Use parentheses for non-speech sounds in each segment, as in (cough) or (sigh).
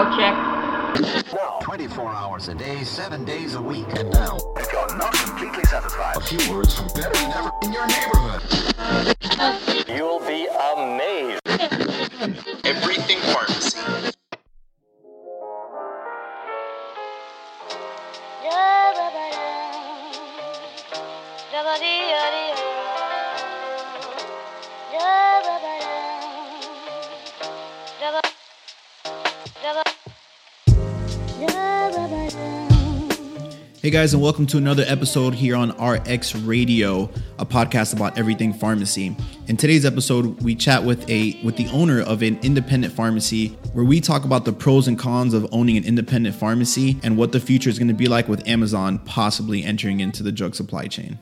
radio check. Now, 24 hours a day, 7 days a week. And now, If you're not completely satisfied, a few words from better than ever in your neighborhood. you'll be amazed. Everything Hey guys, and welcome to another episode here on RX Radio, a podcast about everything pharmacy. In today's episode, we chat with a with the owner of an independent pharmacy, where we talk about the pros and cons of owning an independent pharmacy and what the future is going to be like with Amazon possibly entering into the drug supply chain.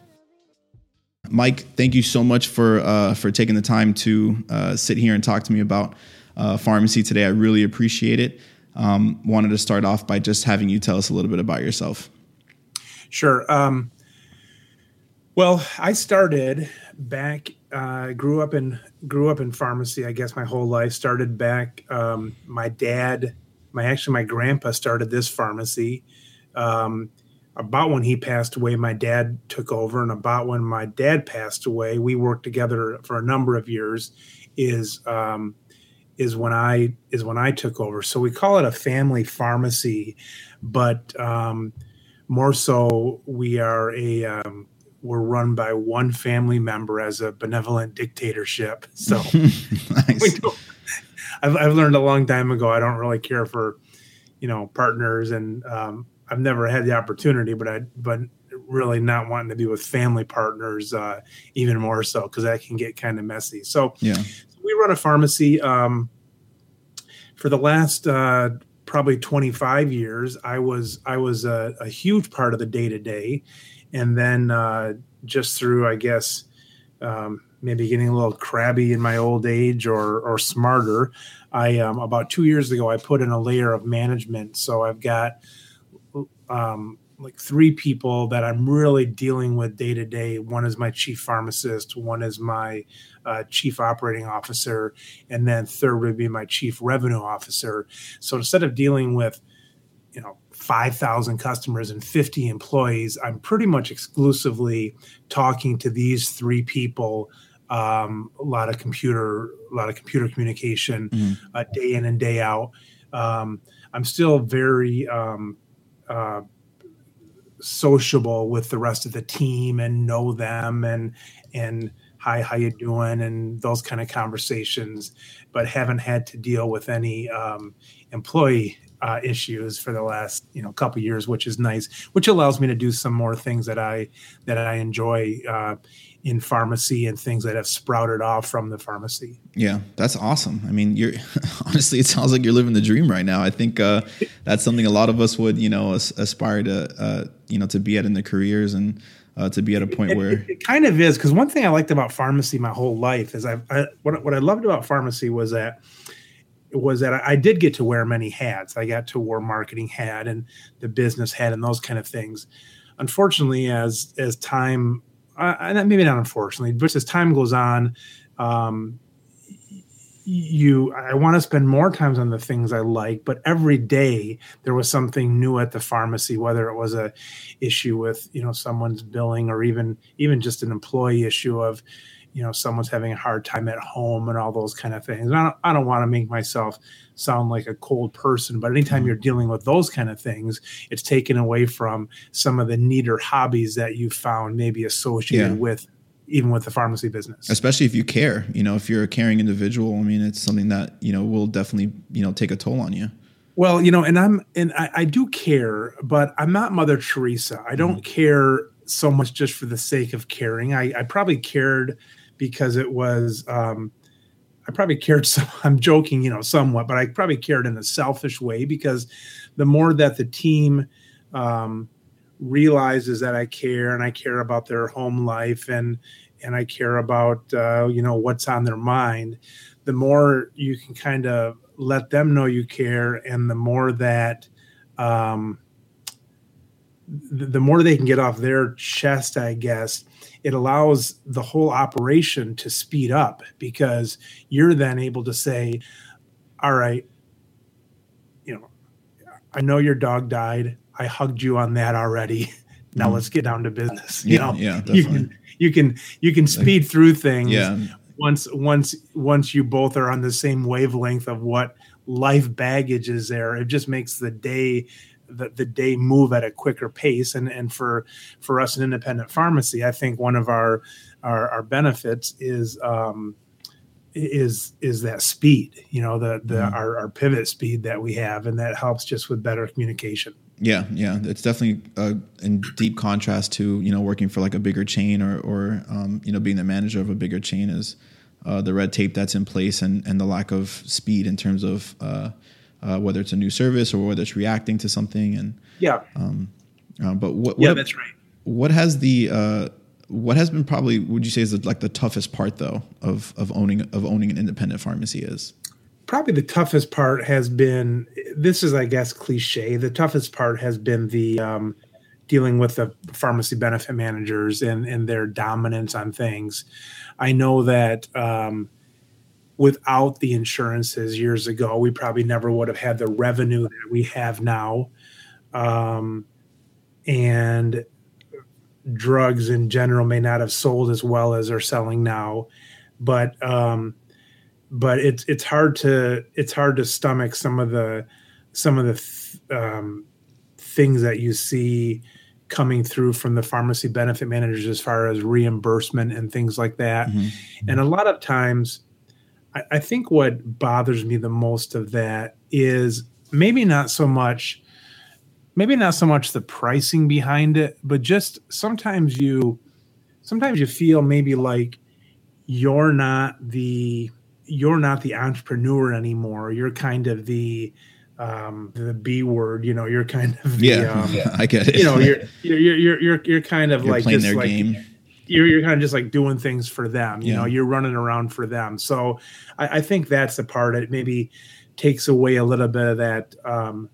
Mike, thank you so much for uh, for taking the time to uh, sit here and talk to me about uh, pharmacy today. I really appreciate it. Um, wanted to start off by just having you tell us a little bit about yourself. Sure. Um, well, I started back. Uh, grew up in grew up in pharmacy. I guess my whole life started back. Um, my dad, my actually my grandpa started this pharmacy. Um, about when he passed away, my dad took over, and about when my dad passed away, we worked together for a number of years. Is um, is when I is when I took over. So we call it a family pharmacy, but um, more so we are a um, we're run by one family member as a benevolent dictatorship. (laughs) So (laughs) nice. I've, I've learned a long time ago. I don't really care for, you know, partners, and um, I've never had the opportunity, but I, but really not wanting to be with family partners, uh, even more so because that can get kind of messy. So Yeah. we run a pharmacy. Um, for the last uh, probably 25 years, I was I was a, a huge part of the day to day, and then uh, just through I guess um, maybe getting a little crabby in my old age or or smarter, I um, about two years ago I put in a layer of management. So I've got um, like three people that I'm really dealing with day to day. One is my chief pharmacist, one is my uh, chief operating officer, and then third would be my chief revenue officer. So instead of dealing with, you know, 5,000 customers and 50 employees, I'm pretty much exclusively talking to these three people. Um, a lot of computer, a lot of computer communication, Mhm. uh, day in and day out. Um, I'm still very um, uh, sociable with the rest of the team and know them and and hi how you doing and those kind of conversations but haven't had to deal with any um, employee uh, issues for the last you know couple years which is nice which allows me to do some more things that i that i enjoy uh, in pharmacy and things that have sprouted off from the pharmacy Yeah, that's awesome. I mean, you're (laughs) honestly, it sounds like you're living the dream right now. I think uh, that's something a lot of us would, you know, as, aspire to, uh, you know, to be at in their careers and uh, to be at a point it, where, it, it kind of is because one thing I liked about pharmacy my whole life is I, I what what I loved about pharmacy was that it was that I, I did get to wear many hats. I got to wear marketing hat and the business hat and those kind of things. Unfortunately, as as time, uh, and maybe not unfortunately, but as time goes on, um, you i want to spend more times on the things i like but every day there was something new at the pharmacy whether it was a issue with you know someone's billing or even even just an employee issue of you know someone's having a hard time at home and all those kind of things and i don't, I don't want to make myself sound like a cold person but anytime you're mm-hmm. dealing with those kind of things it's taken away from some of the neater hobbies that you found maybe associated Yeah. with even with the pharmacy business especially if you care, you know, if you're a caring individual, I mean, it's something that, you know, will definitely, you know, take a toll on you. Well, you know, and I'm and I, I do care, but I'm not Mother Teresa. I don't mm-hmm. care so much just for the sake of caring. I, I probably cared because it was um I probably cared (laughs) some I'm joking, you know, somewhat, but I probably cared in a selfish way because the more that the team um realizes that I care and I care about their home life and and I care about uh, you know what's on their mind, the more you can kind of let them know you care, and the more that um, the, more they can get off their chest, I guess it allows the whole operation to speed up because you're then able to say, "All right." you know, I know your dog died. I hugged you on that already. (laughs) Now mm. let's get down to business. You. Yeah, know, yeah, (laughs) you can you can you can speed through things. Yeah. Once once once you both are on the same wavelength of what life baggage is there, it just makes the day the, the day move at a quicker pace. And and for for us an independent pharmacy, I think one of our our, our benefits is um, is is that speed. You know, the the Mhm. our, our pivot speed that we have, and that helps just with better communication. Yeah, yeah, it's definitely uh, in deep contrast to you know working for like a bigger chain or or um, you know being the manager of a bigger chain is uh, the red tape that's in place and and the lack of speed in terms of uh, uh, whether it's a new service or whether it's reacting to something. And Yeah, uh, but what yeah, that's right. what has the uh, what has been probably would you say is the, like the toughest part though of of owning of owning an independent pharmacy is? Probably the toughest part has been this is i guess cliche. The toughest part has been the um, dealing with the pharmacy benefit managers and and their dominance on things. I know that um, without the insurances years ago we probably never would have had the revenue that we have now um, and drugs in general may not have sold as well as they're selling now but um, but it's it's hard to it's hard to stomach some of the some of the th- um, things that you see coming through from the pharmacy benefit managers as far as reimbursement and things like that. Mhm. And a lot of times, I, I think what bothers me the most of that is maybe not so much maybe not so much the pricing behind it but just sometimes you sometimes you feel maybe like you're not the you're not the entrepreneur anymore. You're kind of the um the b word you know you're kind of the, yeah, um, I get it. you know you're (laughs) you're you're you're, you're kind of You're like playing their like game you're, you're kind of just like doing things for them you Yeah. know you're running around for them. So I, I think that's the part that maybe takes away a little bit of that um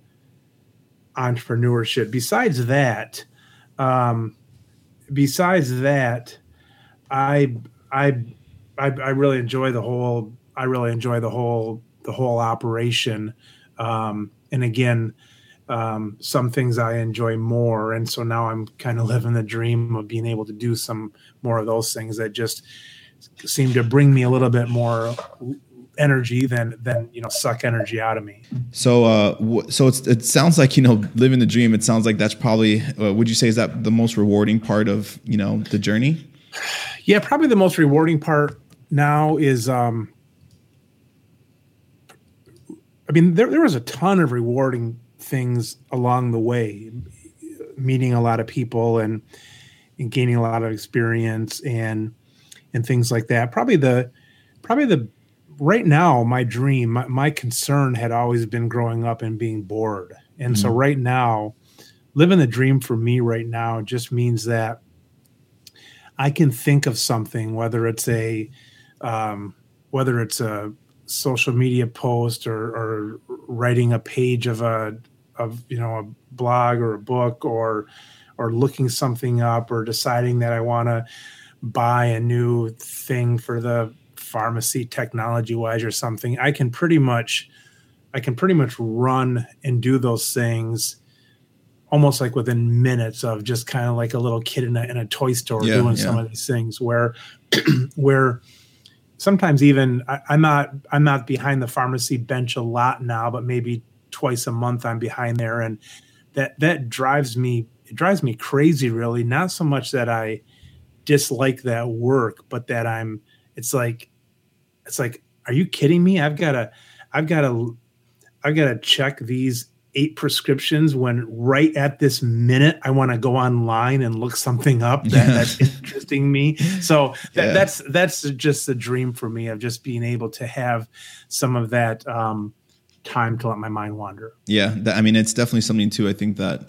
entrepreneurship. Besides that um besides that i i i, I really enjoy the whole i really enjoy the whole the whole operation. Um and again um, some things I enjoy more, and so now I'm kind of (laughs) living the dream of being able to do some more of those things that just seem to bring me a little bit more energy than than you know suck energy out of me. So, uh, w- so it's, it sounds like you know living the dream. It sounds like that's probably. Uh, would you say is that the most rewarding part of you know the journey? (sighs) Yeah, probably the most rewarding part now is um I mean there there was a ton of rewarding things along the way meeting a lot of people and and gaining a lot of experience and and things like that. Probably the probably the right now my dream my, my concern had always been growing up and being bored. And so right now living the dream for me right now just means that I can think of something, whether it's a um, whether it's a social media post or, or writing a page of a of you know a blog or a book or or looking something up or deciding that I want to buy a new thing for the pharmacy technology wise or something. I can pretty much I can pretty much run and do those things almost like within minutes of just kind of like a little kid in a, in a toy store Yeah, doing some of these things where (clears throat) where sometimes even I, I'm not I'm not behind the pharmacy bench a lot now, but maybe twice a month I'm behind there, and that that drives me it drives me crazy. Really, not so much that I dislike that work, but that I'm it's like it's like are you kidding me? I've got to I've got to I've got to check these eight prescriptions when right at this minute I want to go online and look something up (laughs) that, that's interesting me. So that, Yeah. that's that's just a dream for me of just being able to have some of that um, time to let my mind wander. Yeah, that, I mean, it's definitely something too. I think that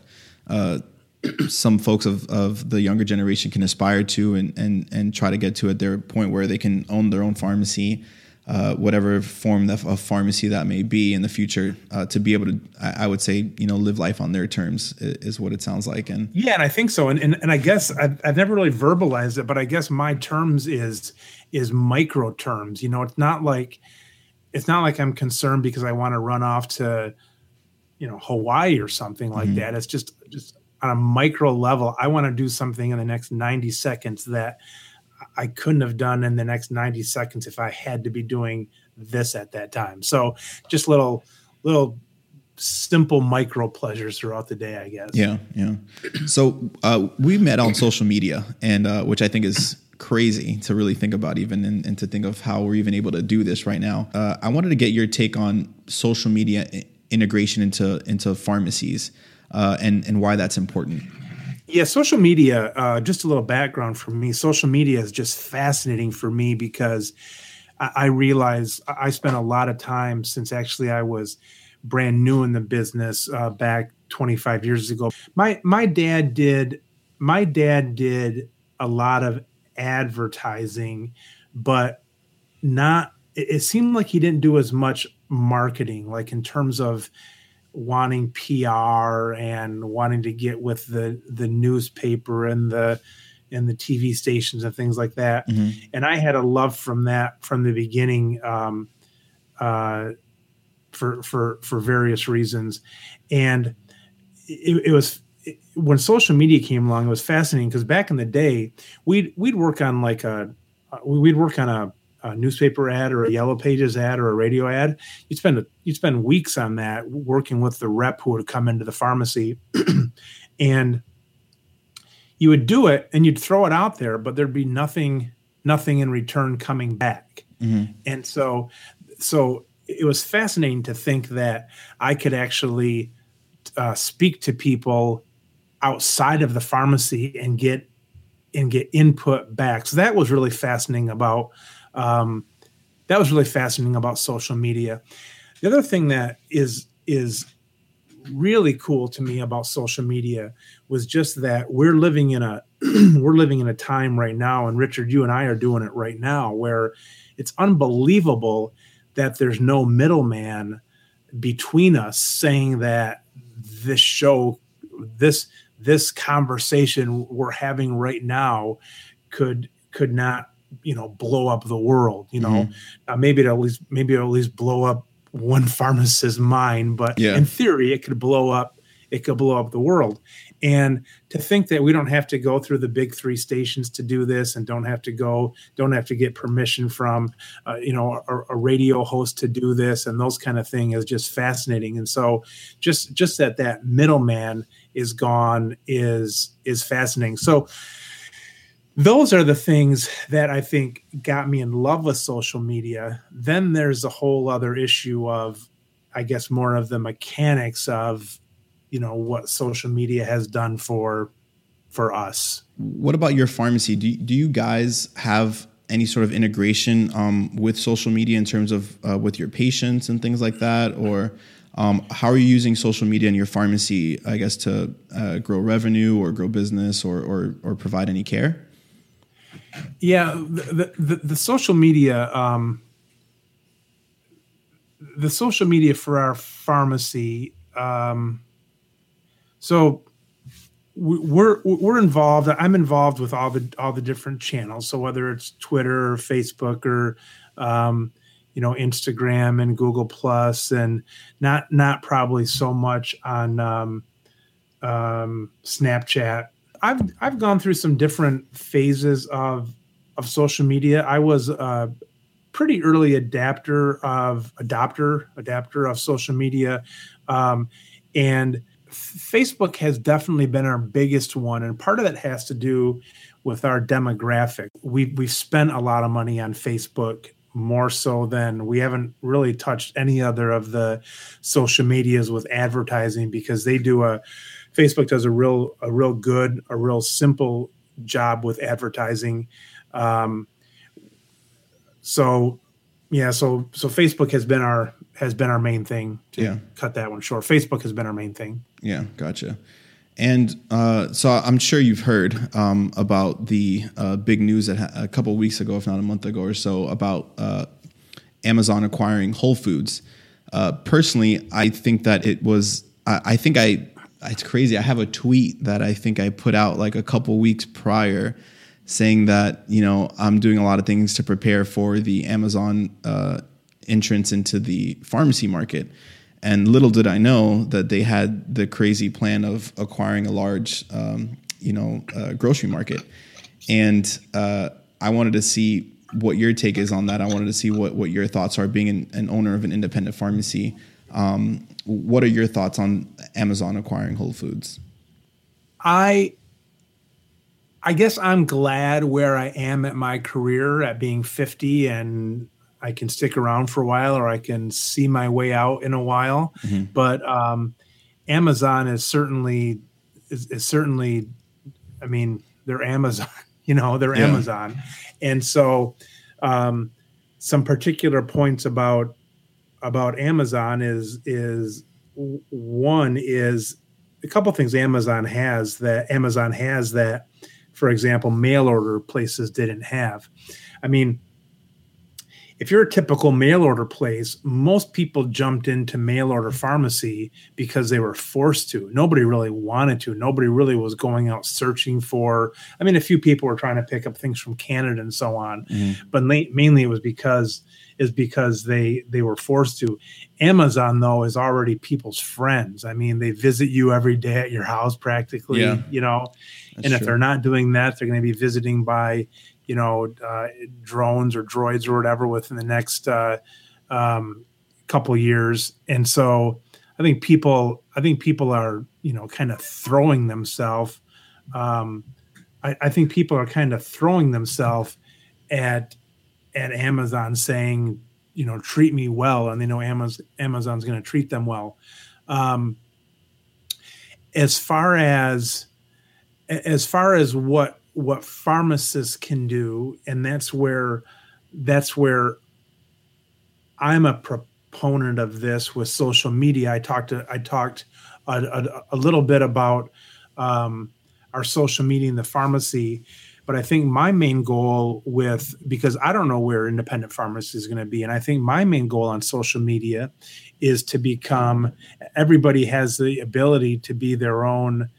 uh, (clears throat) some folks of, of the younger generation can aspire to and, and and try to get to at their point where they can own their own pharmacy, uh, whatever form of, of pharmacy that may be in the future, uh, to be able to, I, I would say, you know, live life on their terms i- is, what it sounds like. And Yeah, and I think so. And and, and I guess I've, I've never really verbalized it, but I guess my terms is is micro terms. You know, it's not like it's not like I'm concerned because I want to run off to you know Hawaii or something like that. It's just just on a micro level. I want to do something in the next 90 seconds that I couldn't have done in the next 90 seconds if I had to be doing this at that time. So just little little simple micro pleasures throughout the day, I guess. Yeah, yeah. So uh, we met on social media, and uh, which I think is crazy to really think about, even and, and to think of how we're even able to do this right now. Uh, I wanted to get your take on social media integration into into pharmacies, uh, and and why that's important. Yeah, social media, uh, just a little background for me. Social media is just fascinating for me because I, I realize I spent a lot of time since actually I was brand new in the business uh, back 25 years ago. My my dad did my dad did a lot of advertising, but not. It, seemed like he didn't do as much marketing, like in terms of wanting PR and wanting to get with the the newspaper and the and the TV stations and things like that. And I had a love from that from the beginning, um, uh, for for for various reasons, and it, it was it- when social media came along. It was fascinating because back in the day, we'd we'd work on like a uh, we'd work on a, a newspaper ad or a yellow pages ad or a radio ad. You'd spend a, you'd spend weeks on that working with the rep who would come into the pharmacy. (clears throat) And you would do it and you'd throw it out there but there'd be nothing nothing in return coming back. And so so it was fascinating to think that i could actually uh, speak to people outside of the pharmacy and get and get input back. So that was really fascinating about um, that was really fascinating about social media. The other thing that is is really cool to me about social media was just that we're living in a (clears throat) we're living in a time right now and Richard you and I are doing it right now where it's unbelievable that there's no middleman between us saying that this show this this conversation we're having right now could could not you know blow up the world you know? Uh, maybe it at least maybe it'll at least blow up one (laughs) pharmacist's mind but Yeah. in theory it could blow up it could blow up the world. And to think that we don't have to go through the big three stations to do this and don't have to go don't have to get permission from uh, you know a, a radio host to do this and those kind of thing is just fascinating. And so just just that that middleman is gone is is fascinating so those are the things that I think got me in love with social media. Then there's a whole other issue of, I guess, more of the mechanics of, you know, what social media has done for for us. What about your pharmacy? Do do you guys have any sort of integration um, with social media in terms of uh, with your patients and things like that, or um, how are you using social media in your pharmacy? I guess to uh, grow revenue or grow business or or, or provide any care. Yeah, the the, the, social media, um, the social media for our pharmacy. Um, so we- we're we're involved. I'm involved with all the all the different channels. So whether it's Twitter or Facebook or um, you know Instagram and Google Plus, and not not probably so much on um, um, Snapchat. I've I've gone through some different phases of of social media. I was a pretty early adapter of adopter adapter of social media, um, and Facebook has definitely been our biggest one, and part of that has to do with our demographic. We we've spent a lot of money on Facebook more so than we haven't really touched any other of the social medias with advertising because they do a Facebook does a real a real good a real simple job with advertising. Um, so yeah, so so Facebook has been our has been our main thing. To Yeah. cut that one short. Facebook has been our main thing. Yeah, gotcha. And uh, so I'm sure you've heard um, about the uh, big news that ha- a couple weeks ago, if not a month ago or so, about uh, Amazon acquiring Whole Foods. Uh, personally, I think that it was. I, I think I. It's crazy. I have a tweet that I think I put out like a couple weeks prior, saying that you know I'm doing a lot of things to prepare for the Amazon uh, entrance into the pharmacy market. And little did I know that they had the crazy plan of acquiring a large, um, you know, uh, grocery market. And uh, I wanted to see what your take is on that. I wanted to see what, what your thoughts are being an, an owner of an independent pharmacy. Um, what are your thoughts on Amazon acquiring Whole Foods? I I guess I'm glad where I am at my career at being 50 and I can stick around for a while or I can see my way out in a while. Mm-hmm. But um, Amazon is certainly is, is, certainly I mean, they're Amazon, (laughs) you know, they're yeah. Amazon. And so um, some particular points about about Amazon is is one is a couple things Amazon has that Amazon has that for example, mail order places didn't have. I mean, if you're a typical mail order place, most people jumped into mail order pharmacy because they were forced to. Nobody really wanted to. Nobody really was going out searching for. I mean, a few people were trying to pick up things from Canada and so on, mm-hmm. but mainly it was because is because they they were forced to. Amazon though is already people's friends. I mean, they visit you every day at your house practically. Yeah. You know, That's and if true. they're not doing that, they're going to be visiting by, you know, uh, drones or droids or whatever within the next uh, um, couple years. And so, I think people, I think people are, you know, kind of throwing themselves. Um, I, I think people are kind of throwing themselves at at Amazon saying, you know, treat me well, and they know Amazon Amazon's going to treat them well. Um, as far as as far as what what pharmacists can do, and that's where that's where I'm a proponent of this with social media. I talked to, I talked a, a, a little bit about um, our social media in the pharmacy but I think my main goal with, because I don't know where independent pharmacy is going to be. And I think my main goal on social media is to become, everybody has the ability to be their own,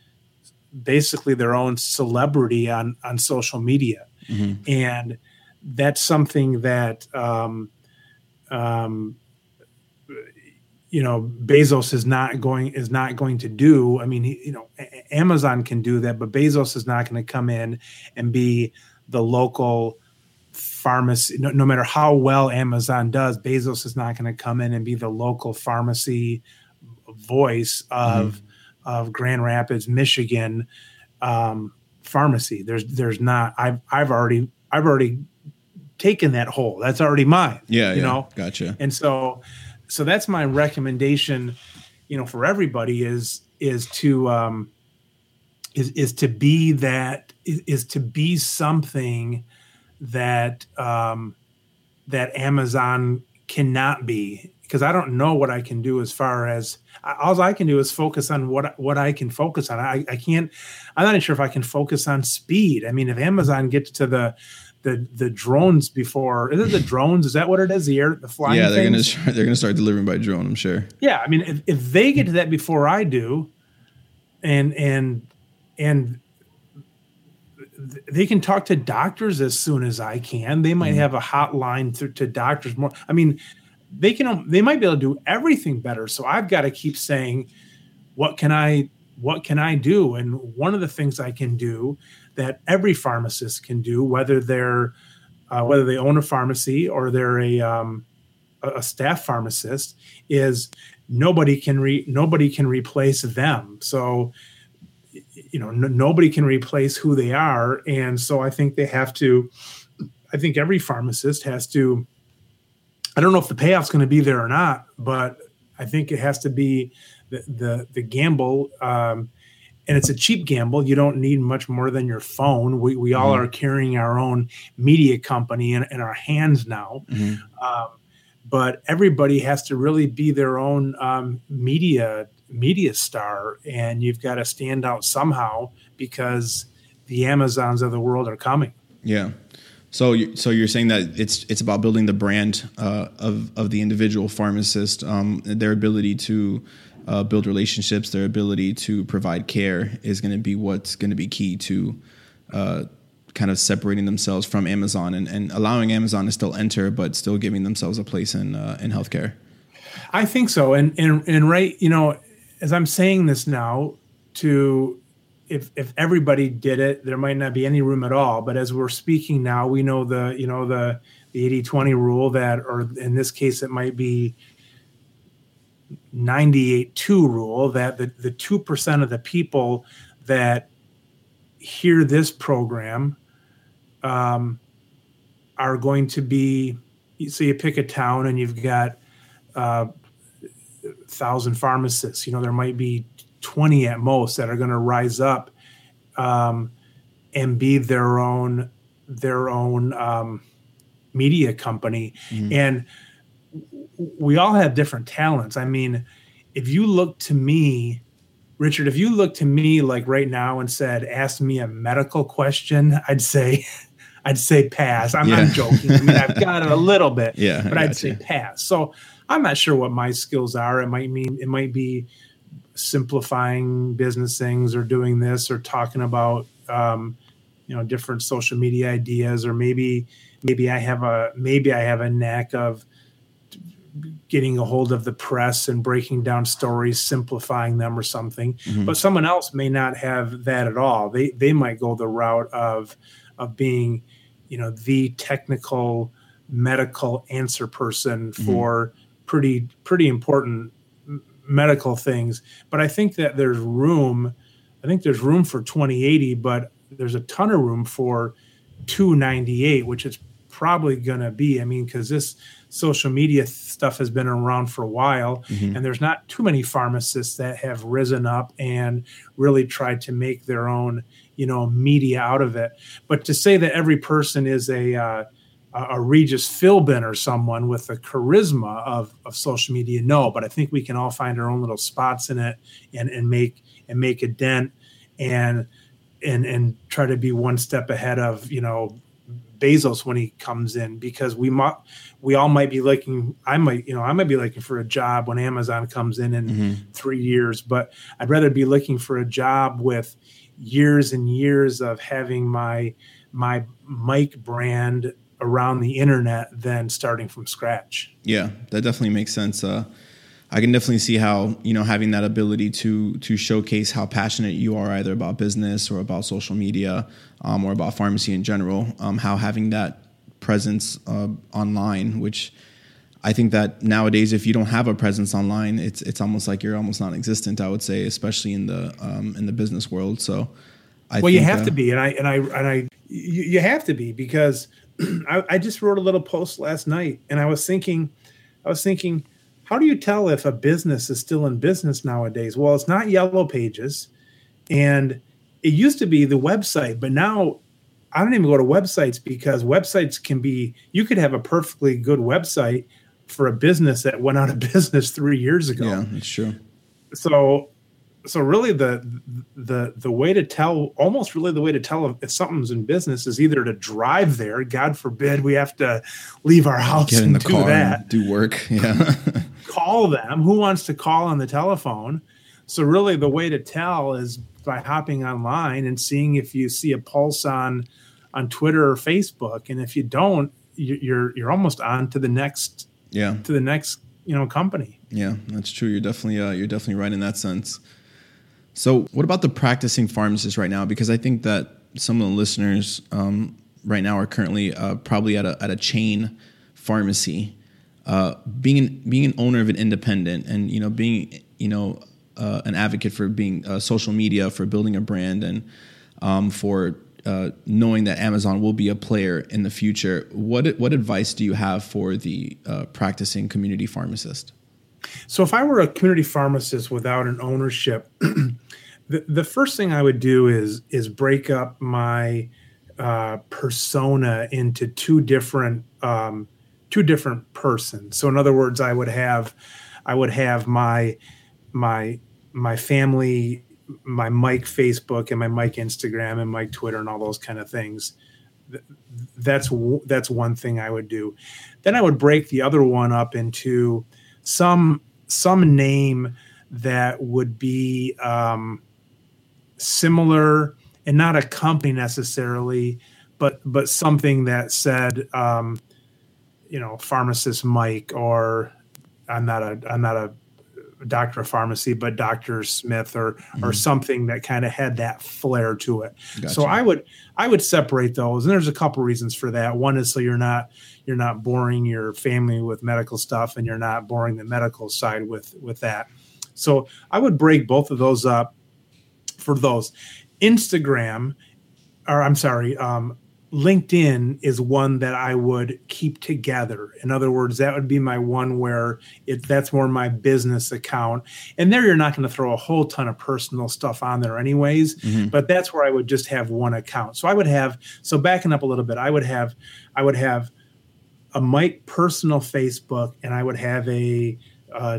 basically their own celebrity on, on social media. Mm-hmm. And that's something that, um, um, you know Bezos is not going is not going to do. I mean, he, you know, Amazon can do that, but Bezos is not going to come in and be the local pharmacy. No, no matter how well Amazon does, Bezos is not going to come in and be the local pharmacy voice of mm-hmm. of Grand Rapids, Michigan um, pharmacy. There's there's not. I've I've already I've already taken that hole. That's already mine. Yeah, you yeah, know. Gotcha. And so so that's my recommendation you know for everybody is is to um is is to be that is, to be something that um that amazon cannot be. Because i don't know what i can do as far as all i can do is focus on what what i can focus on. I, I can't i'm not even sure if i can focus on speed. I mean if amazon gets to the the the drones before. Is it the drones? Is that what it is? The air, the flying. Yeah, they're things? gonna they're gonna start delivering by drone. I'm sure. Yeah, I mean, if, if they get to that before I do, and and and they can talk to doctors as soon as I can. They might mm have a hotline to, to doctors more. I mean, they can they might be able to do everything better. So I've got to keep saying, what can I what can I do? And one of the things I can do that every pharmacist can do, whether they're uh, whether they own a pharmacy or they're a um, a staff pharmacist, is nobody can re- nobody can replace them. So you know n- nobody can replace who they are, and so I think they have to. I think every pharmacist has to. I don't know if the payoff's going to be there or not, but I think it has to be the the, the gamble. Um, and it's a cheap gamble. You don't need much more than your phone. We, we all mm-hmm. are carrying our own media company in, in our hands now. Mm-hmm. Um, but everybody has to really be their own um, media media star, and you've got to stand out somehow because the Amazons of the world are coming. Yeah. So, you, so you're saying that it's it's about building the brand uh, of of the individual pharmacist, um, their ability to uh, build relationships, their ability to provide care is going to be what's going to be key to uh, kind of separating themselves from Amazon and, and allowing Amazon to still enter, but still giving themselves a place in uh, in healthcare. I think so. And and and right, you know, as I'm saying this now, to if if everybody did it, there might not be any room at all. But as we're speaking now, we know the you know the the 80-20 rule that, or in this case, it might be 98-2 rule that the the two percent of the people that hear this program um, are going to be. So you pick a town and you've got uh, thousand pharmacists. You know, there might be 20 at most that are going to rise up um, and be their own their own um, media company. Mm-hmm. And we all have different talents. I mean, if you look to me, Richard, if you look to me like right now and said, ask me a medical question, (laughs) I'd say, (laughs) I'd say pass. I'm, yeah. joking. I mean, I've got it a (laughs) little bit, yeah, but I'd say pass. So I'm not sure what my skills are. It might mean it might be simplifying business things or doing this or talking about um, you know different social media ideas or maybe maybe I have a maybe I have a knack of getting a hold of the press and breaking down stories, simplifying them or something. Mm-hmm. But someone else may not have that at all. They they might go the route of of being, you know, the technical medical answer person mm-hmm. for pretty pretty important medical things. But I think that there's room. I think there's room for 2080, but there's a ton of room for 298, which is probably going to be. I mean, because this social media stuff has been around for a while, mm-hmm. and there's not too many pharmacists that have risen up and really tried to make their own, you know, media out of it. But to say that every person is a uh, a Regis Philbin or someone with the charisma of, of social media. No, but I think we can all find our own little spots in it and, and make and make a dent and and and try to be one step ahead of you know Bezos when he comes in because we might we all might be looking I might you know I might be looking for a job when Amazon comes in in mm-hmm. 3 years but I'd rather be looking for a job with years and years of having my my mic brand around the internet than starting from scratch. Yeah, that definitely makes sense. Uh, I can definitely see how you know having that ability to to showcase how passionate you are either about business or about social media um, or about pharmacy in general. Um, how having that presence uh, online, which I think that nowadays, if you don't have a presence online, it's it's almost like you're almost non-existent. I would say, especially in the um, in the business world. So, I well, you have uh, to be, and I and I and I you, you have to be because (clears throat) I, I just wrote a little post last night, and I was thinking, I was thinking, how do you tell if a business is still in business nowadays? Well, it's not Yellow Pages, and it used to be the website, but now I don't even go to websites because websites can be. You could have a perfectly good website for a business that went out of (laughs) business three years ago. Yeah, that's true. So so really the the the way to tell almost really the way to tell if something's in business is either to drive there. God forbid we have to leave our house get in the car that. do work yeah. (laughs) Call them. Who wants to call on the telephone? So really the way to tell is by hopping online and seeing if you see a pulse on on twitter or facebook. And if you don't you're you're almost on to the next yeah. to the next you know company. Yeah that's true. You're definitely uh, you're definitely right in that sense so, what about the practicing pharmacist right now? Because I think that some of the listeners um, right now are currently uh, probably at a, at a chain pharmacy. Uh, being an, being an owner of an independent, and you know, being you know uh, an advocate for being uh, social media, for building a brand, and um, for uh, knowing that Amazon will be a player in the future. What what advice do you have for the uh, practicing community pharmacist? So, if I were a community pharmacist without an ownership, (clears throat) the, the first thing I would do is is break up my uh, persona into two different um, two different persons. So, in other words, I would have I would have my my my family, my Mike Facebook and my Mike Instagram and Mike Twitter and all those kind of things. That's that's one thing I would do. Then I would break the other one up into some some name that would be um, similar and not a company necessarily, but but something that said, um, you know, pharmacist Mike or I'm not a I'm not a doctor of pharmacy, but Doctor Smith or Mm-hmm. or something that kind of had that flair to it. So I would I would separate those, and there's a couple reasons for that. One is so you're not you're not boring your family with medical stuff, and you're not boring the medical side with with that. So I would break both of those up for those. Instagram, or I'm sorry, um, LinkedIn is one that I would keep together. In other words, that would be my one where it that's more my business account. And there you're not going to throw a whole ton of personal stuff on there anyways, but that's where I would just have one account. So I would have so backing up a little bit, I would have I would have a Mike personal Facebook and I would have a uh,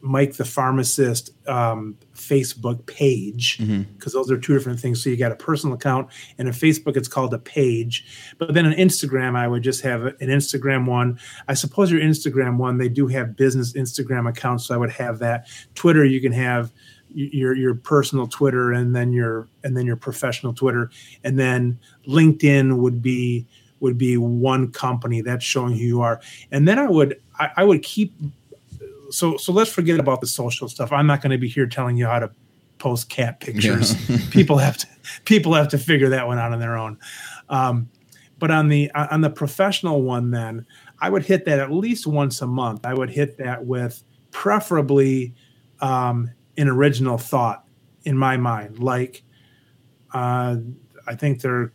Mike the pharmacist um, Facebook page because those are two different things. So you got a personal account and a Facebook. It's called a page, but then an Instagram, I would just have an Instagram one. I suppose your Instagram one, they do have business Instagram accounts, so I would have that. Twitter, you can have your your personal Twitter and then your and then your professional Twitter, and then LinkedIn would be would be one company that's showing who you are, and then I would I, I would keep so so let's forget about the social stuff. I'm not going to be here telling you how to post cat pictures. (laughs) people have to people have to figure that one out on their own. Um, but on the on the professional one, then I would hit that at least once a month. I would hit that with preferably um, an original thought in my mind, like uh, I think they're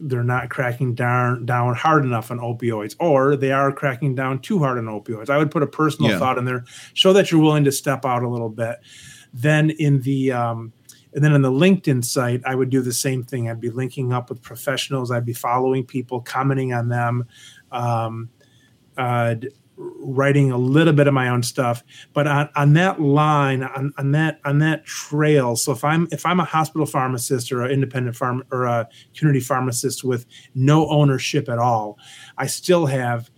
they're not cracking down down hard enough on opioids, or they are cracking down too hard on opioids. I would put a personal Yeah. thought in there, show that you're willing to step out a little bit. Then in the um, and then on the LinkedIn site, I would do the same thing. I'd be linking up with professionals. I'd be following people, commenting on them, um, uh, writing a little bit of my own stuff. But on, on that line, on, on that on that trail. So if I'm if I'm a hospital pharmacist or an independent farm or a community pharmacist with no ownership at all, I still have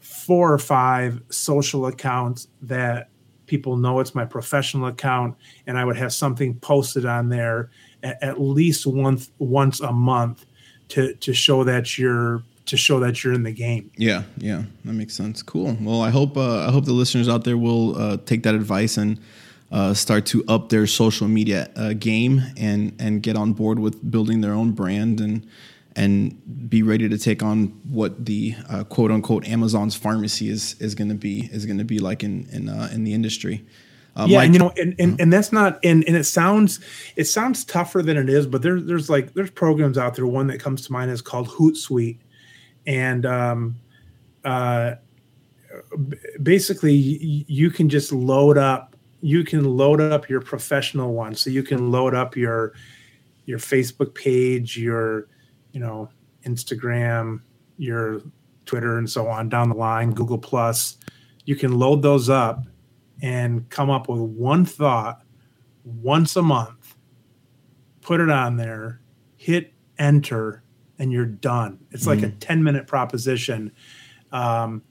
four or five social accounts that people know it's my professional account and i would have something posted on there at, at least once once a month to to show that you're to show that you're in the game Yeah, yeah, that makes sense. Cool. Well, I hope uh, I hope the listeners out there will uh, take that advice and uh, start to up their social media uh, game and and get on board with building their own brand and and be ready to take on what the uh, quote unquote Amazon's pharmacy is is going to be is going to be like in in uh, in the industry. Uh, yeah and you know and, and, and that's not and, and it sounds it sounds tougher than it is but there's there's like there's programs out there one that comes to mind is called hootsuite and um uh basically you can just load up you can load up your professional one so you can load up your your facebook page your you know instagram your twitter and so on down the line google plus. You can load those up and come up with one thought once a month put it on there hit enter and you're done it's like a 10 minute proposition um,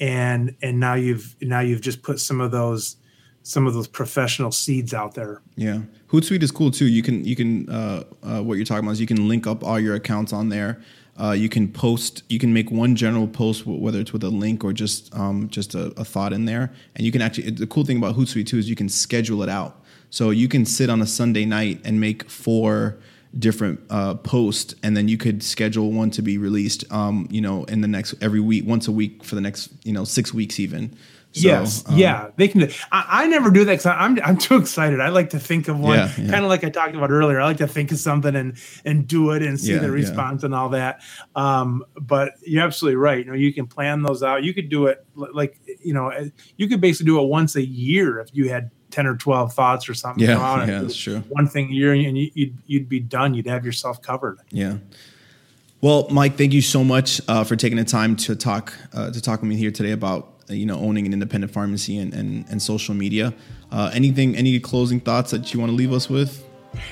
and and now you've now you've just put some of those some of those professional seeds out there Yeah, Hootsuite is cool too. You can you can uh, uh, what you're talking about is you can link up all your accounts on there. Uh, you can post. You can make one general post, whether it's with a link or just um, just a, a thought in there. And you can actually. The cool thing about Hootsuite too is you can schedule it out. So you can sit on a Sunday night and make four different uh, posts, and then you could schedule one to be released. Um, you know, in the next every week, once a week for the next you know six weeks even. So, yes, um, yeah, they can. do I, I never do that because I'm I'm too excited. I like to think of one, Yeah, yeah. kind of like I talked about earlier. I like to think of something and and do it and see Yeah, the response and all that. Um, but you're absolutely right. You know, you can plan those out. You could do it like you know, uh, you could basically do it once a year if you had ten or twelve thoughts or something. Yeah, yeah, that's true. One thing a year and you, you'd you'd be done. You'd have yourself covered. Yeah. Well, Mike, thank you so much uh, for taking the time to talk uh, to talk with me here today about you know owning an independent pharmacy and and, and social media. Uh, anything, any closing thoughts that you want to leave us with?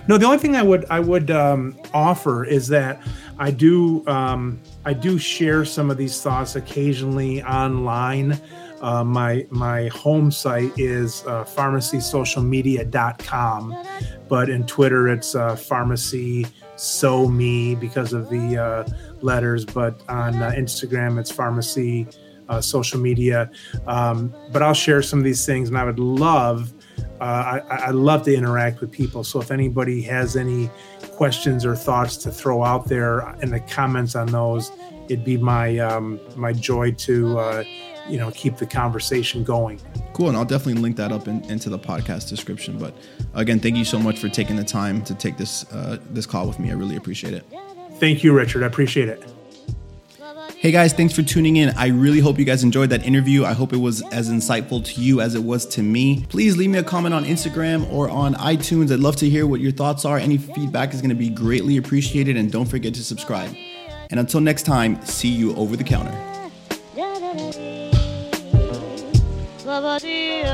No, the only thing I would I would um, offer is that I do um, I do share some of these thoughts occasionally online. Uh, my my home site is uh, pharmacysocialmedia.com, but in Twitter it's uh, pharmacy so me because of the uh, letters. But on uh, Instagram it's pharmacy uh, social media. Um, but I'll share some of these things, and I would love. I, I love to interact with people. So if anybody has any questions or thoughts to throw out there in the comments on those, it'd be my um, my joy to uh, you know keep the conversation going. Cool, and I'll definitely link that up in, into the podcast description. But again, thank you so much for taking the time to take this uh, this call with me. I really appreciate it. Thank you, Richard. I appreciate it. Hey guys, thanks for tuning in. I really hope you guys enjoyed that interview. I hope it was as insightful to you as it was to me. Please leave me a comment on Instagram or on iTunes. I'd love to hear what your thoughts are. Any feedback is going to be greatly appreciated, and don't forget to subscribe. And until next time, see you over the counter. Pharmacy.